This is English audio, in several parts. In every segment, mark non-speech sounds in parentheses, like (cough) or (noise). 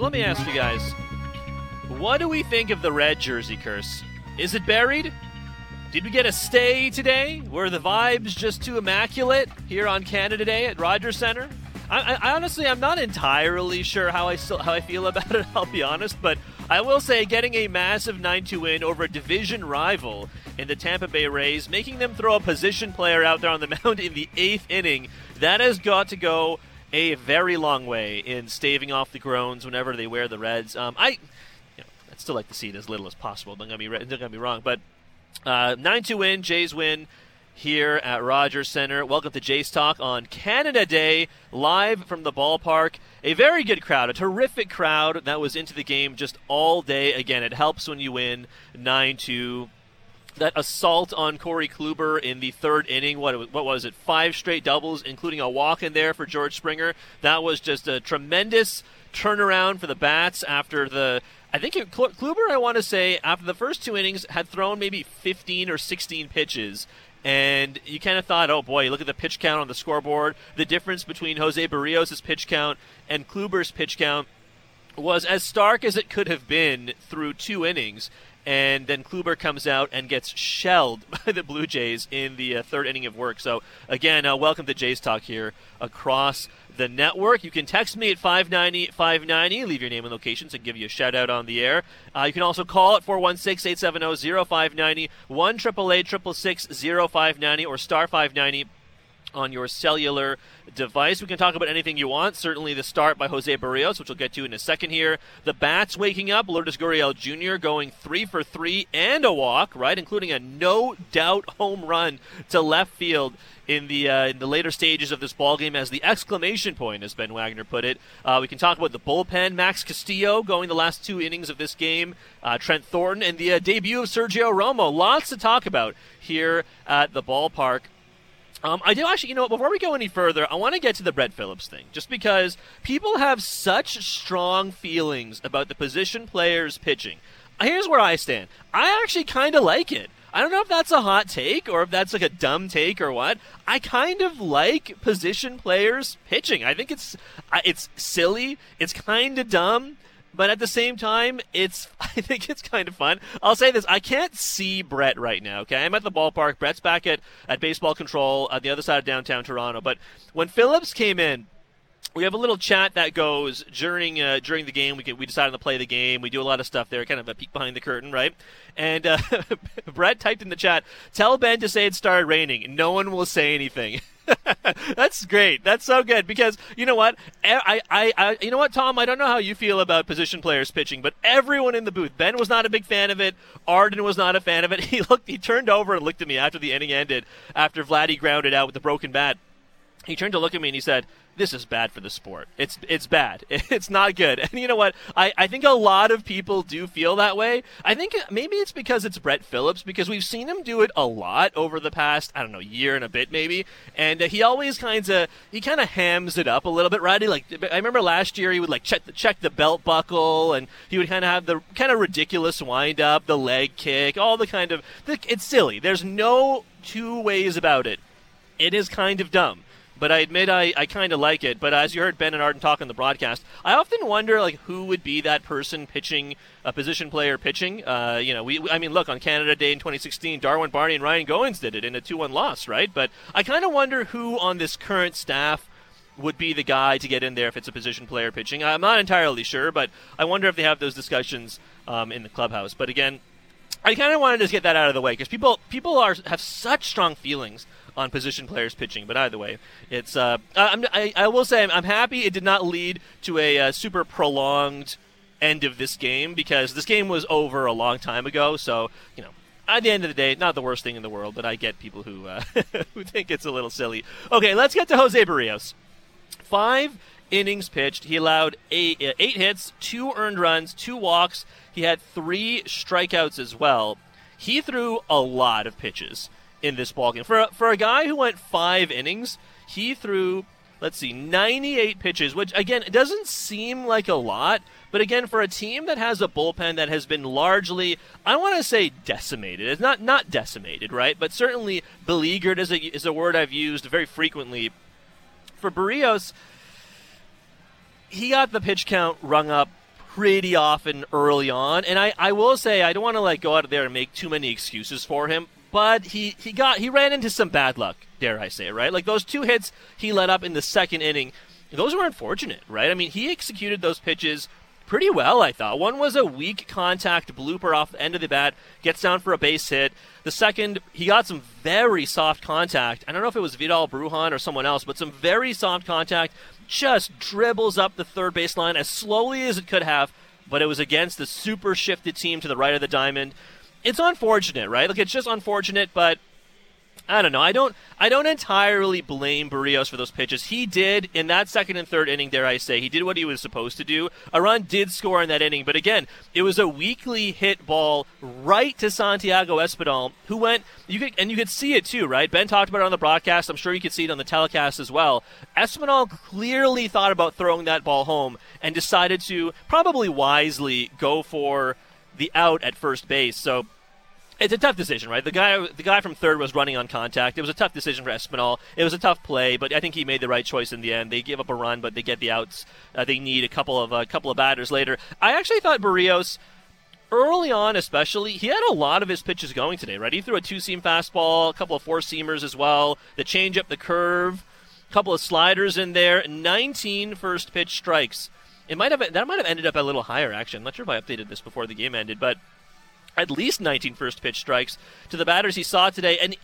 Let me ask you guys what do we think of the red jersey curse? Is it buried? Did we get a stay today? Were the vibes just too immaculate here on Canada Day at Rogers Center? I, I, honestly, I'm not entirely sure how I still how I feel (laughs) about it. I'll be honest, but I will say getting a massive 9-2 win over a division rival in the Tampa Bay Rays, making them throw a position player out there on the (laughs) mound in the eighth inning, that has got to go a very long way in staving off the groans whenever they wear the Reds. Um, I, you know, I'd still like to see it as little as possible. Don't get me, don't get me wrong, but uh, 9-2 win, Jays win here at Rogers Center. Welcome to Jays Talk on Canada Day, live from the ballpark. A very good crowd, a terrific crowd that was into the game just all day. Again, it helps when you win 9 2. That assault on Corey Kluber in the third inning, what, what was it? Five straight doubles, including a walk in there for George Springer. That was just a tremendous turnaround for the Bats after the I think Kluber, I want to say, after the first two innings, had thrown maybe 15 or 16 pitches, and you kind of thought, oh boy, look at the pitch count on the scoreboard. The difference between Jose Berrios' pitch count and Kluber's pitch count was as stark as it could have been through two innings. And then Kluber comes out and gets shelled (laughs) by the Blue Jays in the uh, third inning of work. So, again, uh, welcome to Jays Talk here across the network. You can text me at 590 590, leave your name and location can give you a shout out on the air. Uh, you can also call at 416 870 0590, 1 0590, or star 590 on your cellular device. We can talk about anything you want. Certainly the start by Jose Berrios, which we'll get to in a second here. The Bats waking up. Lourdes Gurriel Jr. going three for three and a walk, right, including a no doubt home run to left field in the uh, in the later stages of this ball game as the exclamation point, as Ben Wagner put it. Uh, we can talk about the bullpen. Max Castillo going the last two innings of this game. Uh, Trent Thornton and the uh, debut of Sergio Romo. Lots to talk about here at the ballpark. Um, I do actually, you know, before we go any further, I want to get to the Brett Phillips thing, just because people have such strong feelings about the position players pitching. Here's where I stand. I actually kind of like it. I don't know if that's a hot take or if that's like a dumb take or what. I kind of like position players pitching. I think it's it's silly. It's kind of dumb but at the same time, it's (laughs) I think it's kind of fun. I'll say this: I can't see Brett right now. Okay, I'm at the ballpark. Brett's back at at baseball control on the other side of downtown Toronto. But when Phillips came in, we have a little chat that goes during uh, during the game. We can, we decided to play the game. We do a lot of stuff there, kind of a peek behind the curtain, right? And uh, (laughs) Brett typed in the chat, "Tell Ben to say it started raining. No one will say anything." (laughs) That's great. That's so good because you know what? I, I, I, you know what, Tom? I don't know how you feel about position players pitching, but everyone in the booth. Ben was not a big fan of it. Arden was not a fan of it. (laughs) He looked. He turned over and looked at me after the inning ended. After Vladdy grounded out with the broken bat, he turned to look at me and he said, this is bad for the sport. It's it's bad. (laughs) It's not good. And you know what? I, I think a lot of people do feel that way. I think maybe it's because it's Brett Phillips because we've seen him do it a lot over the past I don't know year and a bit maybe, and uh, he always kind of he kind of hams it up a little bit, right? He like I remember last year he would like check the, check the belt buckle and he would kind of have the kind of ridiculous wind up, the leg kick, all the kind of it's silly. There's no two ways about it. It is kind of dumb but I admit I, I kind of like it. But as you heard Ben and Arden talk on the broadcast, I often wonder like who would be that person pitching a position player pitching. Uh, you know, we I mean, look on Canada Day in 2016, Darwin Barney and Ryan Goins did it in a 2-1 loss, right? But I kind of wonder who on this current staff would be the guy to get in there if it's a position player pitching. I'm not entirely sure, but I wonder if they have those discussions um, in the clubhouse. But again, I kind of wanted to get that out of the way because people people are have such strong feelings on position players pitching. But either way, it's uh, I, I, will say I'm, I'm, happy it did not lead to a uh, super prolonged end of this game because this game was over a long time ago. So you know. At the end of the day, not the worst thing in the world, but I get people who uh, (laughs) who think it's a little silly. Okay, let's get to Jose Berrios. Five innings pitched. He allowed eight, eight hits, two earned runs, two walks. He had three strikeouts as well. He threw a lot of pitches in this ballgame. For a, for a guy who went five innings, he threw let's see 98 pitches, which again it doesn't seem like a lot, but again for a team that has a bullpen that has been largely I want to say decimated. It's not not decimated, right? But certainly beleaguered is a is a word I've used very frequently. For Berrios, he got the pitch count rung up pretty often early on. And I, I will say I don't want to like go out there and make too many excuses for him, but he, he got he ran into some bad luck, dare I say, right? Like those two hits he let up in the second inning, those were unfortunate, right? I mean, he executed those pitches pretty well, I thought. One was a weak contact blooper off the end of the bat, gets down for a base hit. The second, he got some very soft contact. I don't know if it was Vidal Bréjan or someone else, but some very soft contact. Just dribbles up the third baseline as slowly as it could have, but it was against the super shifted team to the right of the diamond. It's unfortunate, right? Like it's just unfortunate, but I don't know. I don't. I don't entirely blame Berrios for those pitches. He did in that second and third inning. Dare I say, he did what he was supposed to do. A run did score in that inning, but again, it was a weakly hit ball right to Santiago Espinal, who went. You could and you could see it too, right? Ben talked about it on the broadcast. I'm sure you could see it on the telecast as well. Espinal clearly thought about throwing that ball home and decided to probably wisely go for the out at first base. So it's a tough decision, right? The guy, the guy from third was running on contact. It was a tough decision for Espinal. It was a tough play, but I think he made the right choice in the end. They give up a run, but they get the outs. Uh, they need a couple of a uh, couple of batters later. I actually thought Berrios early on, especially, he had a lot of his pitches going today, right? He threw a two seam fastball, a couple of four seamers as well, the changeup, the curve, a couple of sliders in there, 19 first pitch strikes. It might have that might have ended up a little higher. Actually, I'm not sure if I updated this before the game ended, but at least 19 first pitch strikes to the batters he saw today. And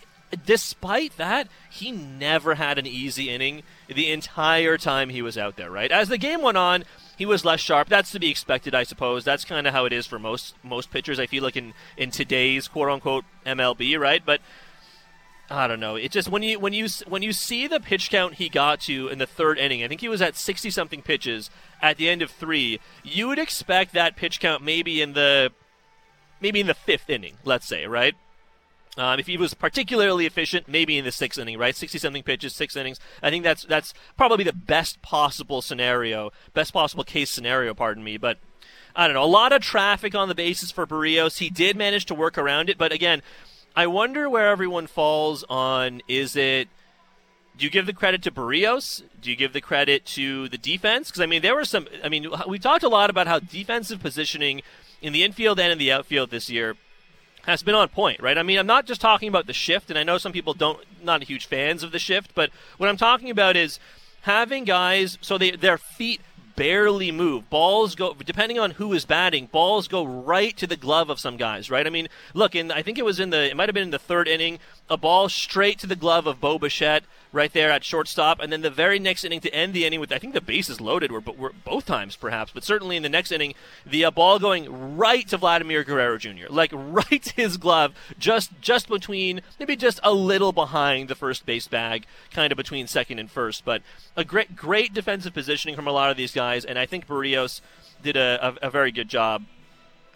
despite that, he never had an easy inning the entire time he was out there, right? As the game went on, he was less sharp. That's to be expected, I suppose. That's kind of how it is for most most pitchers. I feel like in in today's quote unquote MLB, right? But I don't know. It just when you when you when you see the pitch count he got to in the third inning, I think he was at 60 something pitches at the end of 3. You would expect that pitch count maybe in the maybe in the fifth inning, let's say, right? Um, if he was particularly efficient, maybe in the sixth inning, right? Sixty something pitches, six innings. I think that's that's probably the best possible scenario, best possible case scenario. Pardon me, but I don't know. A lot of traffic on the bases for Berrios. He did manage to work around it, but again, I wonder where everyone falls on. Is it? Do you give the credit to Berrios? Do you give the credit to the defense? Because I mean, there were some. I mean, we talked a lot about how defensive positioning in the infield and in the outfield this year has been on point, right? I mean, I'm not just talking about the shift, and I know some people don't not huge fans of the shift, but what I'm talking about is having guys so they their feet barely move. Balls go depending on who is batting. Balls go right to the glove of some guys, right? I mean, look, in I think it was in the it might have been in the third inning, a ball straight to the glove of Bo Bichette right there at shortstop, and then the very next inning to end the inning with I think the bases loaded were, were both times perhaps, but certainly in the next inning, the uh, ball going right to Vladimir Guerrero Jr. like (laughs) right to his glove, just just between maybe just a little behind the first base bag, kind of between second and first, but a great great defensive positioning from a lot of these guys, and I think Berrios did a, a, a very good job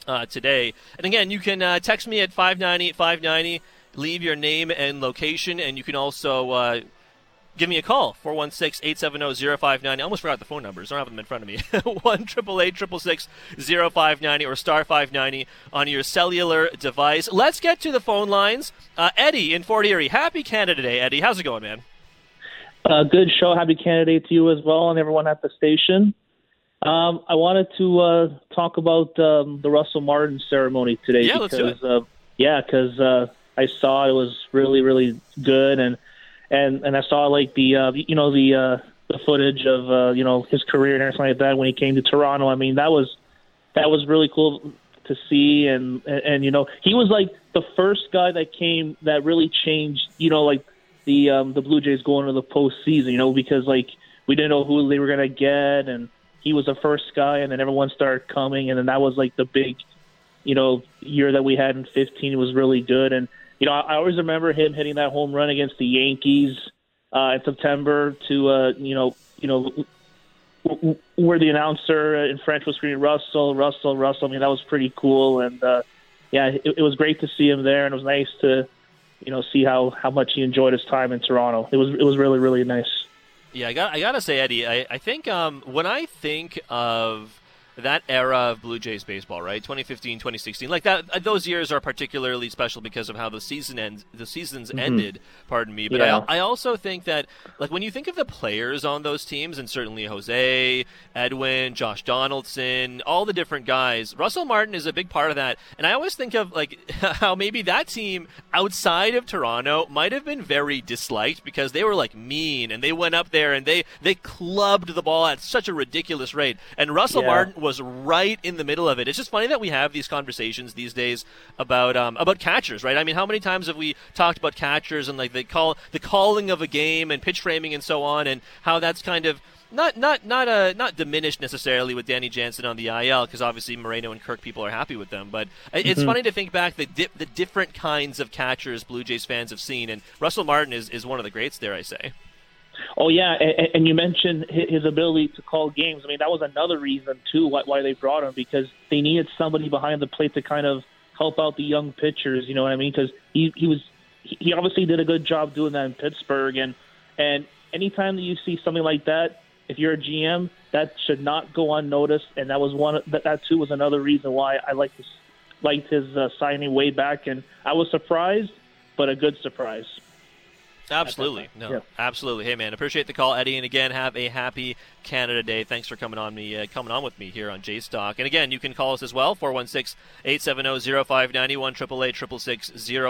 uh, today. And again, you can uh, text me at 590 590 leave your name and location, and you can also uh, give me a call 416-870-0590 i almost forgot the phone numbers. I don't have them in front of me. (laughs) 1 0590 or star 590 on your cellular device. Let's get to the phone lines. Uh, eddie in fort erie. Happy canada day eddie. How's it going man? Uh, good show. Happy canada day to you as well and everyone at the station. Um, i wanted to uh, talk about um, the russell martin ceremony today yeah, because let's do it. Yeah because uh, i saw it was really really good and and and I saw like the uh, you know the uh, the footage of uh, you know his career and everything like that when he came to Toronto. I mean that was that was really cool to see and, and and you know he was like the first guy that came that really changed you know like the um, the Blue Jays going to the postseason. You know because like we didn't know who they were gonna get and he was the first guy and then everyone started coming and then that was like the big you know year that we had in 15 was really good and you know, I, always remember him hitting that home run against the Yankees uh, in September to, uh, you know, you know, where the announcer in French was screaming Russell, Russell, Russell. I mean, that was pretty cool, and uh, yeah, it, it was great to see him there, and it was nice to, you know, see how how much he enjoyed his time in Toronto. It was it was really really nice. Yeah, I got I gotta say, Eddie, I, I think um, when I think of that era of Blue Jays baseball, right? 2015, 2016, like that. Uh, those years are particularly special because of how the season ends. The seasons mm-hmm. ended. Pardon me, but yeah. I, I also think that like when you think of the players on those teams, and certainly Jose, Edwin, Josh Donaldson, all the different guys, Russell Martin is a big part of that. And I always think of like (laughs) how maybe that team outside of Toronto might have been very disliked because they were like mean and they went up there and they they clubbed the ball at such a ridiculous rate. And Russell yeah. Martin was right in the middle of it. It's just funny that we have these conversations these days about um, about catchers, right? I mean, how many times have we talked about catchers and like the call the calling of a game and pitch framing and so on, and how that's kind of not not not uh, not diminished necessarily with Danny Jansen on the IL because obviously Moreno and Kirk people are happy with them. But it's mm-hmm. funny to think back the the different kinds of catchers Blue Jays fans have seen, and Russell Martin is, is one of the greats there. I say. Oh yeah, and, and you mentioned his ability to call games. I mean, that was another reason too why, why they brought him because they needed somebody behind the plate to kind of help out the young pitchers. You know what I mean? Because he he was he obviously did a good job doing that in Pittsburgh, and and anytime that you see something like that, if you're a GM, that should not go unnoticed. And that was one that, that too was another reason why I liked his liked his uh, signing way back, and I was surprised, but a good surprise. Absolutely. No, yeah. absolutely. Hey, man, appreciate the call, Eddie. And again, have a happy Canada Day. Thanks for coming on me, uh, coming on with me here on Jays Talk. And again, you can call us as well, 416-870-0590, 1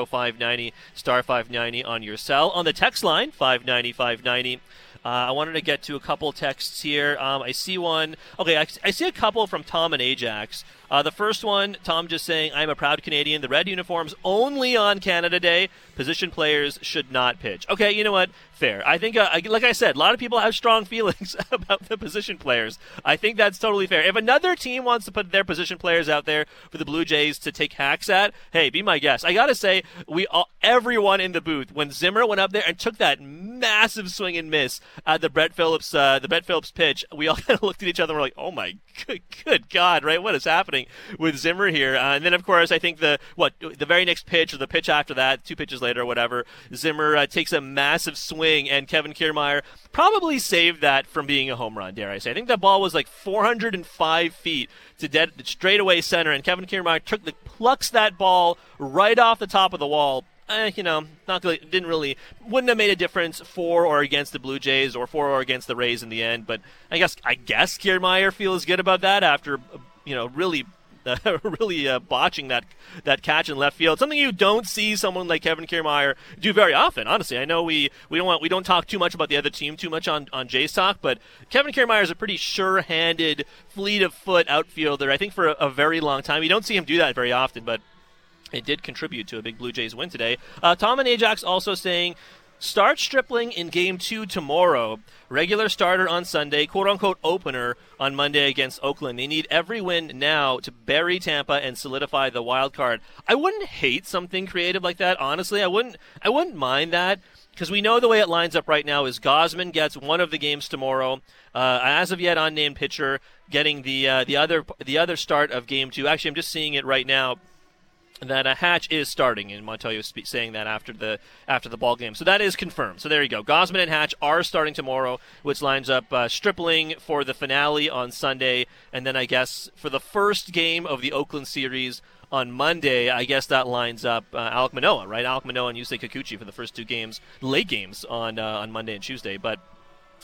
0590 star 590 on your cell. On the text line, 590 590. Uh, I wanted to get to a couple texts here. Um, I see one. Okay, I, I, see a couple from Tom and Ajax. Uh, the first one, Tom just saying, I'm a proud Canadian. The red uniforms only on Canada Day. Position players should not pitch. Okay, you know what? Fair. I think, uh, like I said, a lot of people have strong (laughs) feelings (laughs) about the position players. I think that's totally fair. If another team wants to put their position players out there for the Blue Jays to take hacks at, hey, be my guest. I got to say, we all, everyone in the booth, when Zimmer went up there and took that massive swing and miss at the Brett Phillips, uh, the Brett Phillips pitch, we all (laughs) kind of looked at each other and were like, oh my good, good God, right? What is happening with Zimmer here? Uh, and then, of course, I think the what the very next pitch or the pitch after that, two pitches later or whatever, Zimmer uh, takes a massive swing, and Kevin Kiermaier probably saved that from being a home run. Dare I say? I think that ball was like 405 feet to dead straightaway center, and Kevin Kiermaier took the plucks that ball right off the top of the wall eh, you know, not really, didn't really, wouldn't have made a difference for or against the Blue Jays or for or against the Rays in the end. But I guess I guess Kiermaier feels good about that after you know really. Uh, (laughs) really uh, botching that that catch in left field, something you don't see someone like Kevin Kiermaier do very often. Honestly, I know we, we don't want we don't talk too much about the other team too much on on Jays Talk, but Kevin Kiermaier is a pretty sure-handed, fleet of foot outfielder. I think for a, a very long time, you don't see him do that very often, but it did contribute to a big Blue Jays win today. Uh, Tom and Ajax also saying, start Stripling in game two tomorrow. Regular starter on Sunday, quote unquote opener on Monday against Oakland. They need every win now to bury Tampa and solidify the wild card. I wouldn't hate something creative like that, honestly. I wouldn't I wouldn't mind that. Because we know the way it lines up right now is Gausman gets one of the games tomorrow. Uh, as of yet, unnamed pitcher getting the uh, the other the other start of game two. Actually, I'm just seeing it right now that a Hatch is starting, and Montoyo was saying that after the after the ball game. So that is confirmed. So there you go. Gausman and Hatch are starting tomorrow, which lines up uh, Stripling for the finale on Sunday, and then I guess for the first game of the Oakland series on Monday, I guess that lines up uh, Alek Manoah, right? Alek Manoah and Yusei Kikuchi for the first two games, late games on uh, on Monday and Tuesday, but.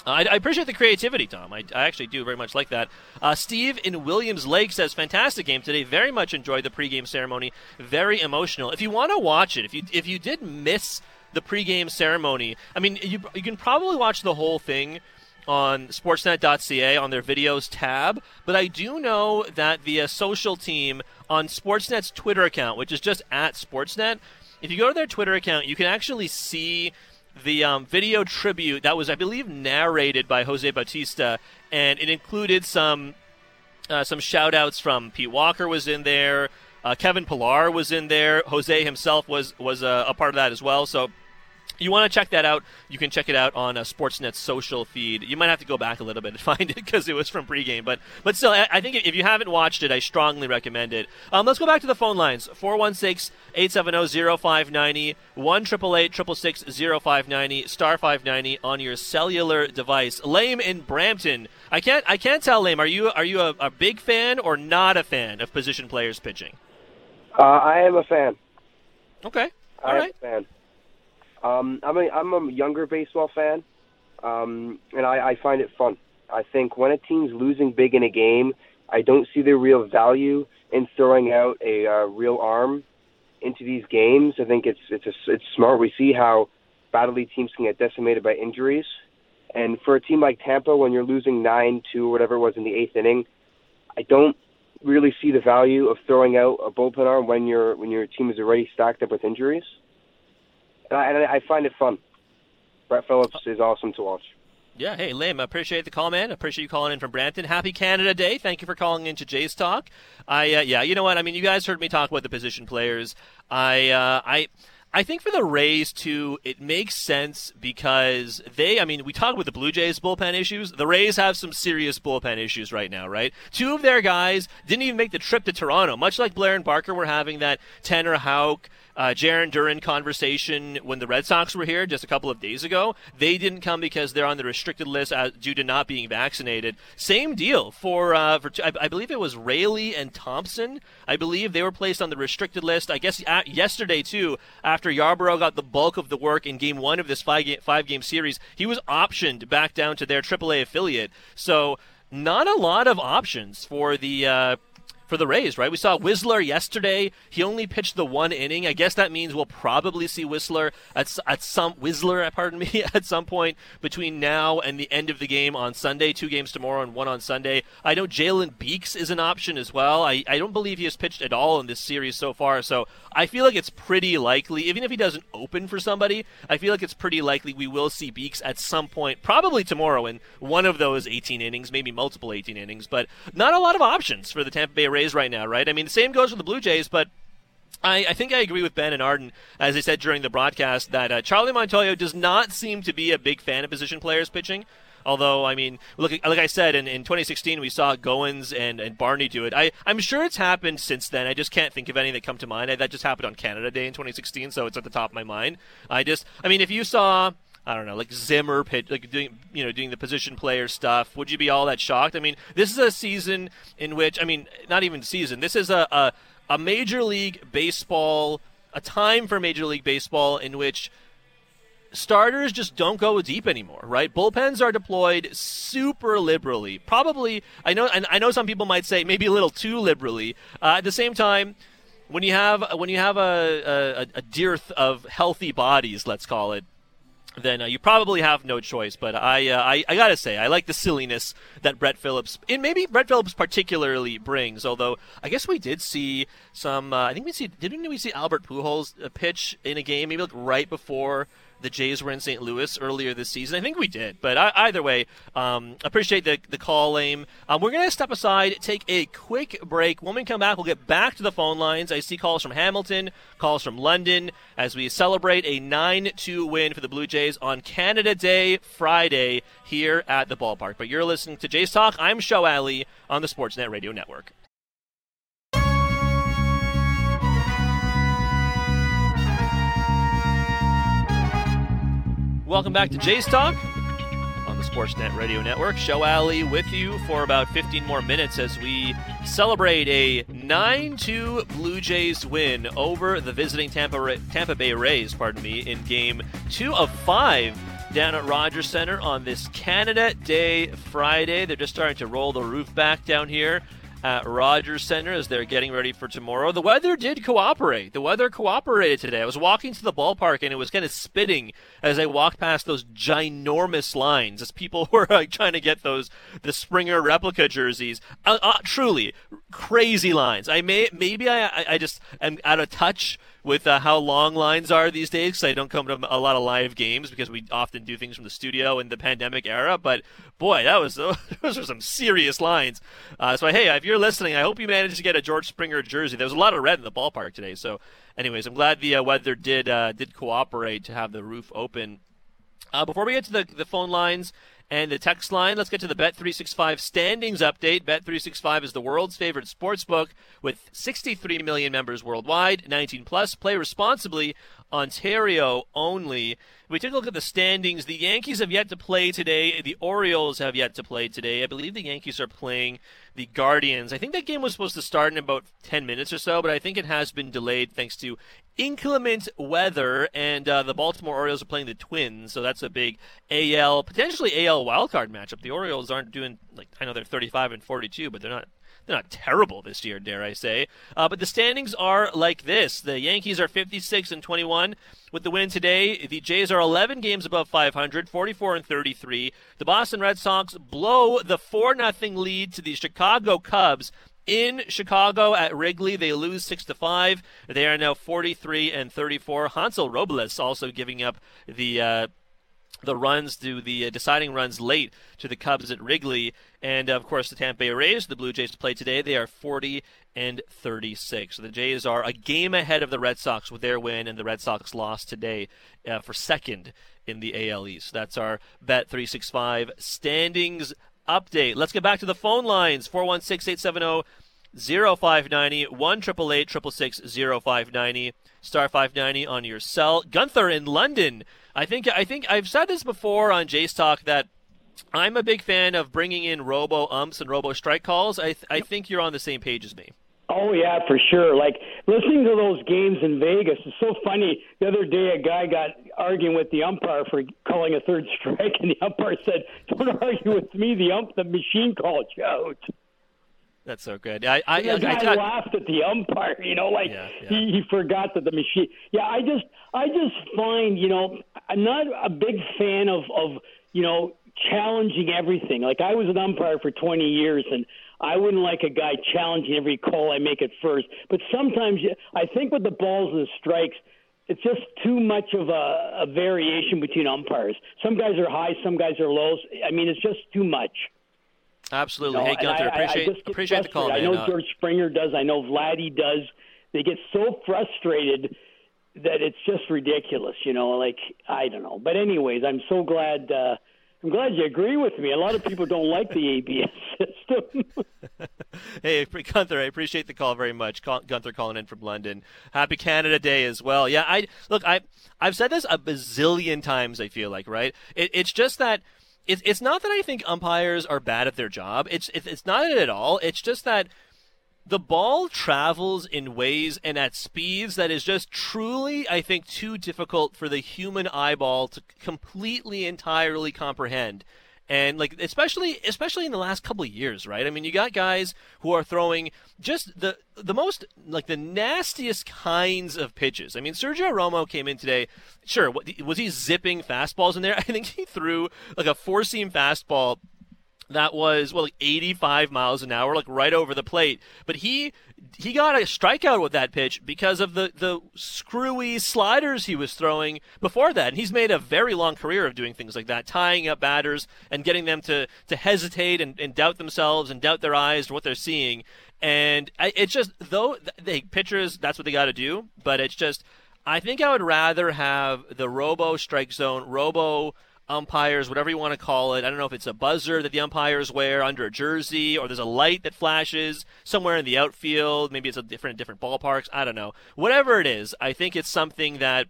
I, I, appreciate the creativity, Tom. I, I, actually do very much like that. Uh, Steve in Williams Lake says, "Fantastic game today. Very much enjoyed the pregame ceremony. Very emotional. If you want to watch it, if you if you did miss the pregame ceremony, I mean, you you can probably watch the whole thing." on sportsnet.ca on their videos tab, but I do know that the social team on Sportsnet's Twitter account, which is just at Sportsnet, if you go to their Twitter account, you can actually see the um, video tribute that was, I believe, narrated by Jose Bautista, and it included some uh, some shout outs from Pete Walker was in there, uh, Kevin Pillar was in there, Jose himself was was a, a part of that as well. So you want to check that out, you can check it out on a Sportsnet's social feed. You might have to go back a little bit to (laughs) find it because it was from pregame, but but still, I, I think if you haven't watched it, I strongly recommend it. Um, let's go back to the phone lines 416 870 0590, 1 0590, star 590 on your cellular device. Lame in Brampton. I can't I can't tell Lame. Are you are you a, a big fan or not a fan of position players pitching? Uh, I am a fan. Okay. All I right. am a fan. Um, I'm a I'm a younger baseball fan, um, and I, I find it fun. I think when a team's losing big in a game, I don't see the real value in throwing out a uh, real arm into these games. I think it's it's a, it's smart. We see how badly teams can get decimated by injuries, and for a team like Tampa, when you're losing nine two whatever it was in the eighth inning, I don't really see the value of throwing out a bullpen arm when your when your team is already stacked up with injuries. And I, I find it fun. Brett Phillips is awesome to watch. Yeah, hey, Lim, I appreciate the call, man. I appreciate you calling in from Brampton. Happy Canada Day. Thank you for calling into Jays Talk. I, uh, yeah, you know what? I mean, you guys heard me talk about the position players. I, uh, I, I think for the Rays too, it makes sense because they. I mean, we talk about the Blue Jays bullpen issues. The Rays have some serious bullpen issues right now, right? Two of their guys didn't even make the trip to Toronto, much like Blair and Barker were having that Tanner Houck uh, Jarren Duran conversation when the Red Sox were here just a couple of days ago. They didn't come because they're on the restricted list uh, due to not being vaccinated. Same deal for uh, for I, I, believe it was Raley and Thompson. I believe they were placed on the restricted list. I guess yesterday too, after Yarbrough got the bulk of the work in Game One of this five game, five game series, he was optioned back down to their AAA affiliate. So not a lot of options for the uh, for the Rays, right? We saw Wisler yesterday. He only pitched the one inning. I guess that means we'll probably see Wisler at, at some Wisler, (laughs) pardon me, at some point between now and the end of the game on Sunday. Two games tomorrow and one on Sunday. I know Jalen Beeks is an option as well. I, I don't believe he has pitched at all in this series so far, so I feel like it's pretty likely, even if he doesn't open for somebody, I feel like it's pretty likely we will see Beeks at some point, probably tomorrow in one of those 18 innings, maybe multiple 18 innings, but not a lot of options for the Tampa Bay Rays right now, right? I mean, the same goes for the Blue Jays, but I, I, think I agree with Ben and Arden, as I said during the broadcast, that uh, Charlie Montoyo does not seem to be a big fan of position players pitching. Although, I mean, look, like I said, in, in 2016 we saw Goins and, and Barney do it. I, I'm sure it's happened since then. I just can't think of any that come to mind. I, that just happened on Canada Day in 2016, so it's at the top of my mind. I just, I mean, if you saw I don't know, like Zimmer pitch, like doing you know doing the position player stuff. Would you be all that shocked? I mean, this is a season in which I mean, not even season. This is a a, a major league baseball, a time for major league baseball in which starters just don't go deep anymore, right? Bullpens are deployed super liberally. Probably, I know, and I know some people might say maybe a little too liberally. Uh, at the same time, when you have when you have a, a, a dearth of healthy bodies, let's call it, then uh, you probably have no choice. But I, uh, I, I gotta say, I like the silliness that Brett Phillips, and maybe Brett Phillips particularly brings. Although I guess we did see some. Uh, I think we see didn't we see Albert Pujols uh, pitch in a game maybe like right before the Jays were in St. Louis earlier this season. I think we did, but I, either way, um, appreciate the the call, Lame. Um, we're gonna step aside, take a quick break. When we come back, we'll get back to the phone lines. I see calls from Hamilton, calls from London, as we celebrate a 9-2 win for the Blue Jays on Canada Day Friday here at the ballpark. But you're listening to Jays Talk. I'm Show Ali on the Sportsnet Radio Network. Welcome back to Jays Talk on the Sportsnet Radio Network. Show Ali with you for about 15 more minutes as we celebrate a 9 2 Blue Jays win over the visiting Tampa, Tampa Bay Rays, pardon me, in game two of five down at Rogers Center on this Canada Day Friday. They're just starting to roll the roof back down here at Rogers Center as they're getting ready for tomorrow. The weather did cooperate. The weather cooperated today. I was walking to the ballpark and it was kind of spitting as I walked past those ginormous lines as people (laughs) were like, trying to get those the Springer replica jerseys. Uh, uh, truly crazy lines. I may maybe I I just am out of touch with uh, how long lines are these days because I don't come to a lot of live games because we often do things from the studio in the pandemic era. But boy, that was (laughs) those were some serious lines. Uh, so hey, if you're listening, I hope you managed to get a George Springer jersey. There was a lot of red in the ballpark today. So, anyways, I'm glad the uh, weather did uh, did cooperate to have the roof open. Uh, before we get to the the phone lines and the text line. Let's get to the Bet365 standings update. Bet365 is the world's favorite sports book with 63 million members worldwide, 19 plus. Play responsibly. Ontario only. We take a look at the standings. The Yankees have yet to play today. The Orioles have yet to play today. I believe the Yankees are playing the Guardians. I think that game was supposed to start in about 10 minutes or so, but I think it has been delayed thanks to inclement weather. And uh, the Baltimore Orioles are playing the Twins, so that's a big AL, potentially AL wildcard matchup. The Orioles aren't doing, like, I know they're 35 and 42, but they're not they're not terrible this year, dare I say. Uh, but the standings are like this: the Yankees are 56 and 21 with the win today. The Jays are 11 games above 500, 44 and 33. The Boston Red Sox blow the 4 0 lead to the Chicago Cubs in Chicago at Wrigley. They lose six to five. They are now 43 and 34. Hansel Robles also giving up the. Uh, the runs to the uh, deciding runs late to the Cubs at Wrigley, and of course the Tampa Bay Rays. The Blue Jays to play today. They are 40 and 36. So the Jays are a game ahead of the Red Sox with their win, and the Red Sox lost today uh, for second in the AL East. That's our Bet 365 standings update. Let's get back to the phone lines 416 870 0590 1 0590 star 590 on your cell. Gunther in London I think I think I've said this before on Jays Talk that I'm a big fan of bringing in robo umps and robo strike calls. I th- I think you're on the same page as me. Oh yeah, for sure. Like listening to those games in Vegas is so funny. The other day, a guy got arguing with the umpire for calling a third strike, and the umpire said, "Don't argue with me. The ump, the machine called you out." That's so good. I I, the guy I, I, laughed at the umpire. You know, like yeah, yeah. He, he forgot that the machine. Yeah, I just I just find you know I'm not a big fan of of you know challenging everything. Like I was an umpire for 20 years and. I wouldn't like a guy challenging every call I make at first. But sometimes I think with the balls and the strikes, it's just too much of a, a variation between umpires. Some guys are high, some guys are low. I mean, it's just too much. Absolutely. You know, hey, Gunther, I, appreciate, I appreciate the call, man. I know uh, George Springer does. I know Vladdy does. They get so frustrated that it's just ridiculous. You know, like I don't know. But anyways, I'm so glad. Uh, I'm glad you agree with me. A lot of people don't like the ABS (laughs) system. (laughs) hey, (laughs) Gunther, I appreciate the call very much. Gunther calling in from London. Happy Canada Day as well. Yeah, I look. I I've said this a bazillion times. I feel like right. It, it's just that it's it's not that I think umpires are bad at their job. It's it's not it at all. It's just that the ball travels in ways and at speeds that is just truly, I think, too difficult for the human eyeball to completely, entirely comprehend and like especially especially in the last couple of years, right? I mean, you got guys who are throwing just the the most like the nastiest kinds of pitches. I mean, Sergio Romo came in today. Sure, was he zipping fastballs in there? (laughs) I think he threw like a four seam fastball that was well like 85 miles an hour like right over the plate. But he he got a strikeout with that pitch because of the the screwy sliders he was throwing before that. And he's made a very long career of doing things like that tying up batters and getting them to to hesitate and, and doubt themselves and doubt their eyes to what they're seeing. And I, it's just though the pitchers that's what they got to do. But it's just I think I would rather have the robo strike zone robo umpires, whatever you want to call it. I don't know if it's a buzzer that the umpires wear under a jersey, or there's a light that flashes somewhere in the outfield. Maybe it's a different different ballparks. I don't know. Whatever it is, I think it's something that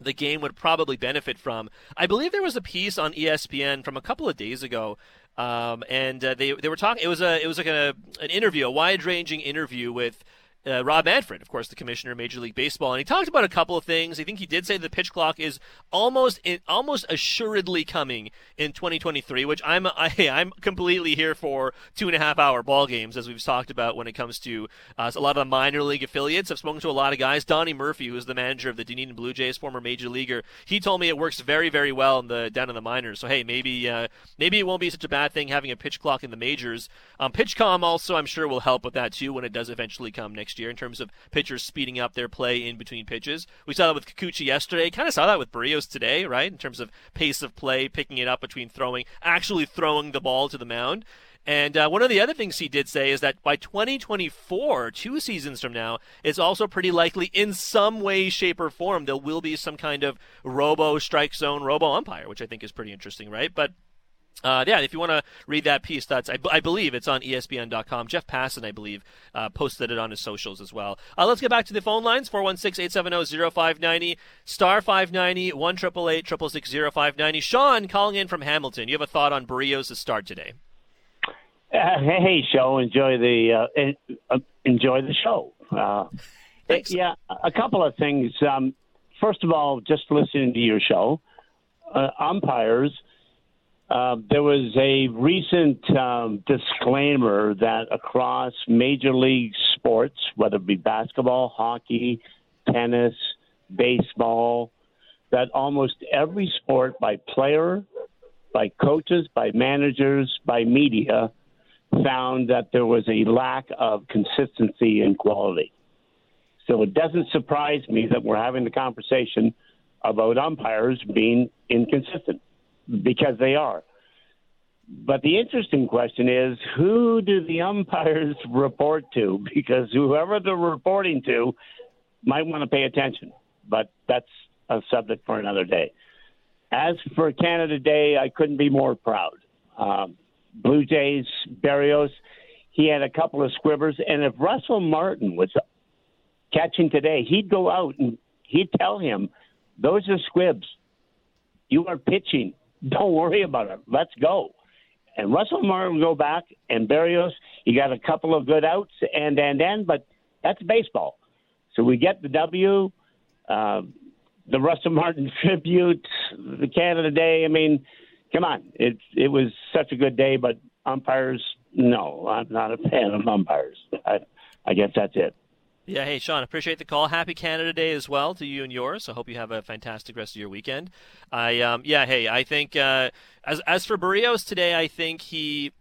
the game would probably benefit from. I believe there was a piece on ESPN from a couple of days ago. Um, and uh, they they were talking. It was a it was like a an interview, a wide ranging interview with uh, Rob Manfred, of course, the commissioner of Major League Baseball, and he talked about a couple of things. I think he did say the pitch clock is almost in, almost assuredly coming in 2023, which I'm (laughs) I, I'm completely here for two and a half hour ball games, as we've talked about when it comes to uh, a lot of the minor league affiliates. I've spoken to a lot of guys. Donnie Murphy, who's the manager of the Dunedin Blue Jays, former major leaguer, he told me it works very very well in the down in the minors. So hey, maybe uh, maybe it won't be such a bad thing having a pitch clock in the majors. Um, PitchCom also, I'm sure, will help with that too when it does eventually come next next year in terms of pitchers speeding up their play in between pitches. We saw that with Kikuchi yesterday. Kind of saw that with Berrios today, right? In terms of pace of play, picking it up between throwing, actually throwing the ball to the mound. And uh, one of the other things he did say is that by 2024, two seasons from now, it's also pretty likely in some way, shape, or form there will be some kind of robo strike zone, robo umpire, which I think is pretty interesting, right? But uh, yeah, if you want to read that piece, that's I, I, believe it's on ESPN.com. Jeff Passan, I believe, uh, posted it on his socials as well. Uh, let's get back to the phone lines: 416-870-0590, star 590, one triple eight triple six zero five ninety. Sean calling in from Hamilton. You have a thought on Berrios' start today? Uh, hey, show. Enjoy the uh, enjoy the show. Uh, Thanks. Yeah, a couple of things. Um, first of all, just listening to your show, umpires uh, there was a recent um, disclaimer that across major league sports, whether it be basketball, hockey, tennis, baseball, that almost every sport by player, by coaches, by managers, by media, found that there was a lack of consistency and quality. So it doesn't surprise me that we're having the conversation about umpires being inconsistent because they are. But the interesting question is who do the umpires (laughs) report to? Because whoever they're reporting to might want to pay attention. But that's a subject for another day. As for Canada Day, I couldn't be more proud. Um, Blue Jays, Berrios, he had a couple of squibbers. And if Russell Martin was catching today, he'd go out and he'd tell him, those are squibs. You are pitching don't worry about it. Let's go. And Russell Martin will go back, and Berrios, he got a couple of good outs, and and and, but that's baseball. So we get the W, uh, the Russell Martin (laughs) tribute, the Canada Day. I mean, come on, it it was such a good day, but umpires, no, I'm not a fan of umpires. (laughs) I, I guess that's it. Yeah, hey Sean, appreciate the call. Happy Canada Day as well to you and yours. I hope you have a fantastic rest of your weekend. I um, yeah, hey, I think uh, as as for Berrios today, I think he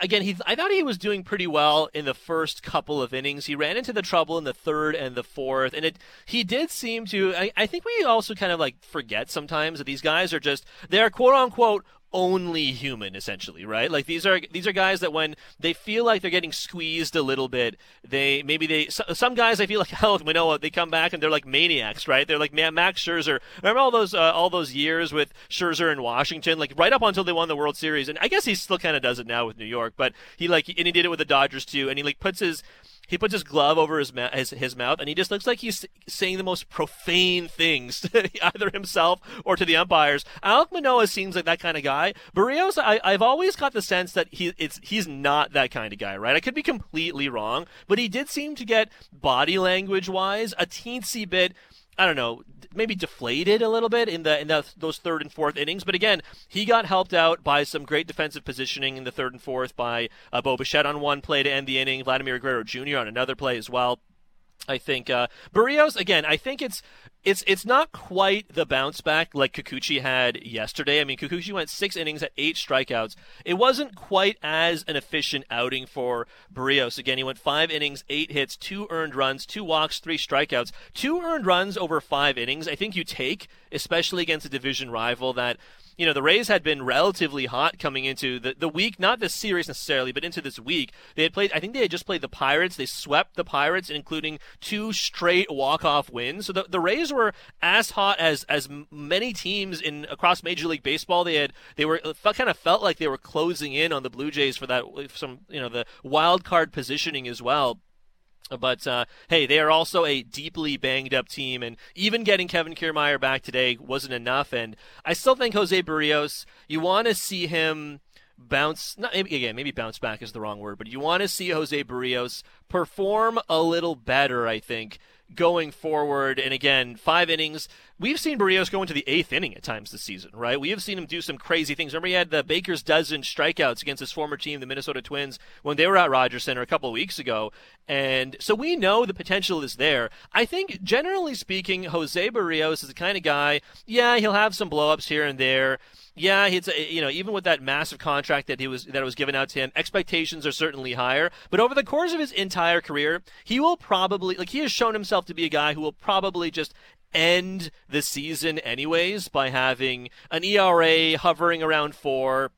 again, he I thought he was doing pretty well in the first couple of innings. He ran into the trouble in the third and the fourth, and it he did seem to. I, I think we also kind of like forget sometimes that these guys are just they're quote unquote only human essentially right? Like these are these are guys that when they feel like they're getting squeezed a little bit they maybe they some guys i feel like hell (laughs) we know they come back and they're like maniacs right? They're like man max scherzer. Remember all those uh, all those years with scherzer in washington? Like right up until they won the world series. And i guess he still kind of does it now with new york but he like and he did it with the dodgers too. And he like puts his he puts his glove over his, ma- his, his mouth, and he just looks like he's saying the most profane things (laughs) to either himself or to the umpires. Alek Manoah seems like that kind of guy. Berrios, I, I've always got the sense that he it's he's not that kind of guy, right? I could be completely wrong, but he did seem to get body language wise a teensy bit I don't know, maybe deflated a little bit in the in the, those third and fourth innings. But again, he got helped out by some great defensive positioning in the third and fourth by uh, Bo Bichette on one play to end the inning, Vladimir Guerrero Jr. on another play as well. I think uh, Berrios again. I think it's it's it's not quite the bounce back like Kikuchi had yesterday. I mean, Kikuchi went six innings at eight strikeouts. It wasn't quite as an efficient outing for Berrios. Again, he went five innings, eight hits, two earned runs, two walks, three strikeouts, two earned runs over five innings. I think you take, especially against a division rival that you know, the Rays had been relatively hot coming into the, the week, not this series necessarily, but into this week. They had played, I think they had just played the Pirates. They swept the Pirates, including two straight walk-off wins. So the, the Rays were as hot as, as many teams in across Major League Baseball. They had, they were, kind of felt like they were closing in on the Blue Jays for that, some, you know, the wild card positioning as well. But uh, hey, they are also a deeply banged up team, and even getting Kevin Kiermaier back today wasn't enough. And I still think Jose Berrios, you want to see him bounce. Not again, maybe bounce back is the wrong word, but you want to see Jose Berrios perform a little better. I think going forward. And again, five innings. We've seen Berrios go into the eighth inning at times this season, right? We have seen him do some crazy things. Remember, he had the Baker's dozen strikeouts against his former team, the Minnesota Twins, when they were at Rogers Center a couple of weeks ago. And so we know the potential is there. I think, generally speaking, Jose Berrios is the kind of guy, yeah, he'll have some blowups here and there yeah, it's uh, you know even with that massive contract that he was that was given out to him, expectations are certainly higher. But over the course of his entire career, he will probably like he has shown himself to be a guy who will probably just end the season anyways by having an ERA hovering around four,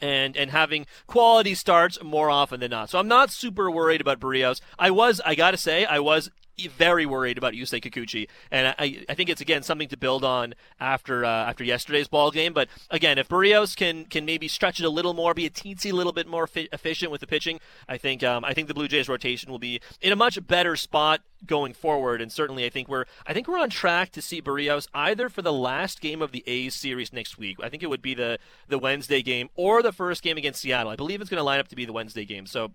and and having quality starts more often than not. So I'm not super worried about Berrios. I was, I gotta say, I was very worried about Yusei Kikuchi, and I, I think it's again something to build on after uh, after yesterday's ball game. But again, if Berrios can can maybe stretch it a little more, be a teensy little bit more fi- efficient with the pitching, I think um, I think the Blue Jays rotation will be in a much better spot going forward. And certainly, I think we're I think we're on track to see Berrios either for the last game of the A's series next week. I think it would be the the Wednesday game or the first game against Seattle. I believe it's going to line up to be the Wednesday game. So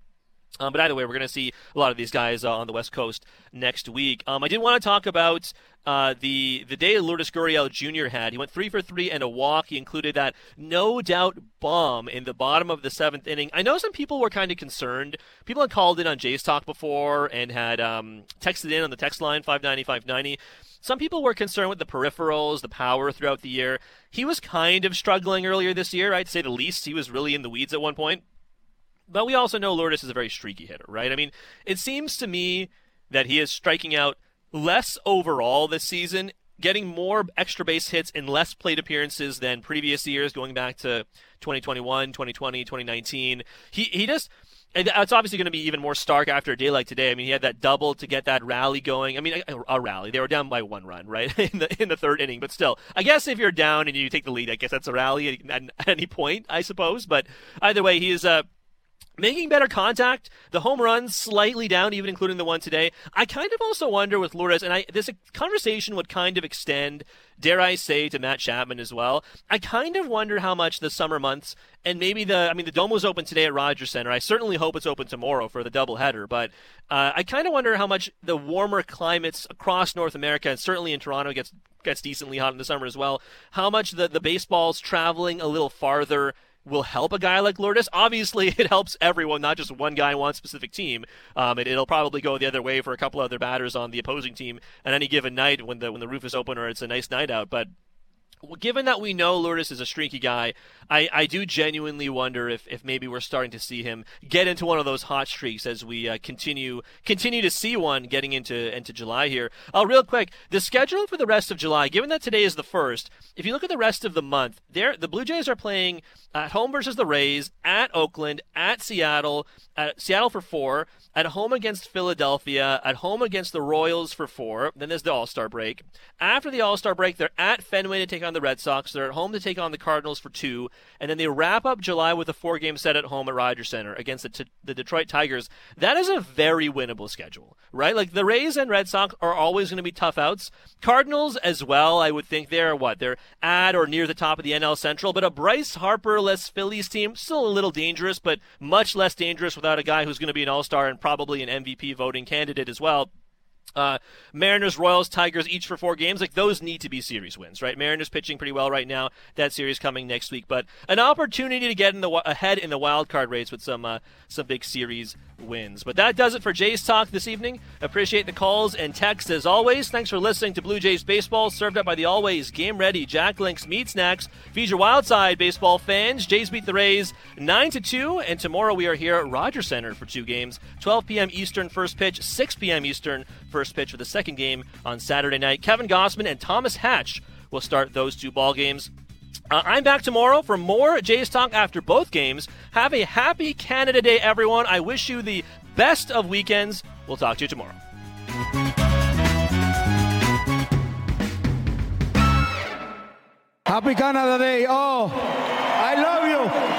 um, but either way, we're going to see a lot of these guys uh, on the West Coast next week. Um, I did want to talk about uh, the the day Lourdes Gurriel Jr. had. He went three for three and a walk. He included that no doubt bomb in the bottom of the seventh inning. I know some people were kind of concerned. People had called in on Jays Talk before and had um, texted in on the text line 590 590. Some people were concerned with the peripherals, the power throughout the year. He was kind of struggling earlier this year, I'd say the least. He was really in the weeds at one point. But we also know Lourdes is a very streaky hitter, right? I mean, it seems to me that he is striking out less overall this season, getting more extra base hits and less plate appearances than previous years, going back to 2021, 2020, 2019. He he just it's obviously going to be even more stark after a day like today. I mean, he had that double to get that rally going. I mean, a, a, rally. They were down by one run, right, (laughs) in the in the third inning. But still, I guess if you're down and you take the lead, I guess that's a rally at, at any point, I suppose. But either way, he is a uh, making better contact. The home runs slightly down, even including the one today. I kind of also wonder with Lourdes, and I this conversation would kind of extend, dare I say, to Matt Chapman as well. I kind of wonder how much the summer months and maybe the I mean the dome was open today at Rogers Center. I certainly hope it's open tomorrow for the doubleheader, but uh, I kind of wonder how much the warmer climates across North America and certainly in Toronto gets gets decently hot in the summer as well. How much the the baseball's traveling a little farther will help a guy like Lourdes. Obviously, (laughs) it helps everyone, not just one guy, one specific team. Um, it, will probably go the other way for a couple other batters on the opposing team at any given night when the when the roof is open or it's a nice night out. But given that we know Lourdes is a streaky guy, I, I do genuinely wonder if, if maybe we're starting to see him get into one of those hot streaks as we uh, continue continue to see one getting into into July here. Uh, real quick, the schedule for the rest of July, given that today is the first, if you look at the rest of the month, there the Blue Jays are playing at home versus the Rays, at Oakland, at Seattle, at Seattle for four, at home against Philadelphia, at home against the Royals for four. Then there's the All Star break. After the All Star break, they're at Fenway to take on the Red Sox. They're at home to take on the Cardinals for two, and then they wrap up July with a four-game set at home at Rogers Center against the, t- the Detroit Tigers. That is a very winnable schedule, right? Like the Rays and Red Sox are always going to be tough outs. Cardinals as well. I would think they're what they're at or near the top of the NL Central, but a Bryce Harper-less Phillies team still a little dangerous, but much less dangerous without a guy who's going to be an All Star and probably an MVP voting candidate as well. Uh, Mariners, Royals, Tigers, each for four games. Like those need to be series wins, right? Mariners pitching pretty well right now. That series coming next week, but an opportunity to get in the ahead in the wild card race with some uh, some big series wins. But that does it for Jays Talk this evening. Appreciate the calls and texts as always. Thanks for listening to Blue Jays Baseball, served up by the always game ready Jack Link's Meat Snacks. Feed your wild side baseball fans. Jays beat the Rays 9 to 2, and tomorrow we are here at Rogers Center for two games 12 p.m. Eastern first pitch, 6 p.m. Eastern first pitch for the second game on Saturday night. Kevin Gausman and Thomas Hatch will start those two ball games. Uh, I'm back tomorrow for more Jays Talk after both games. Have a happy Canada Day, everyone. I wish you the best of weekends. We'll talk to you tomorrow. Happy Canada Day. Oh, I love you.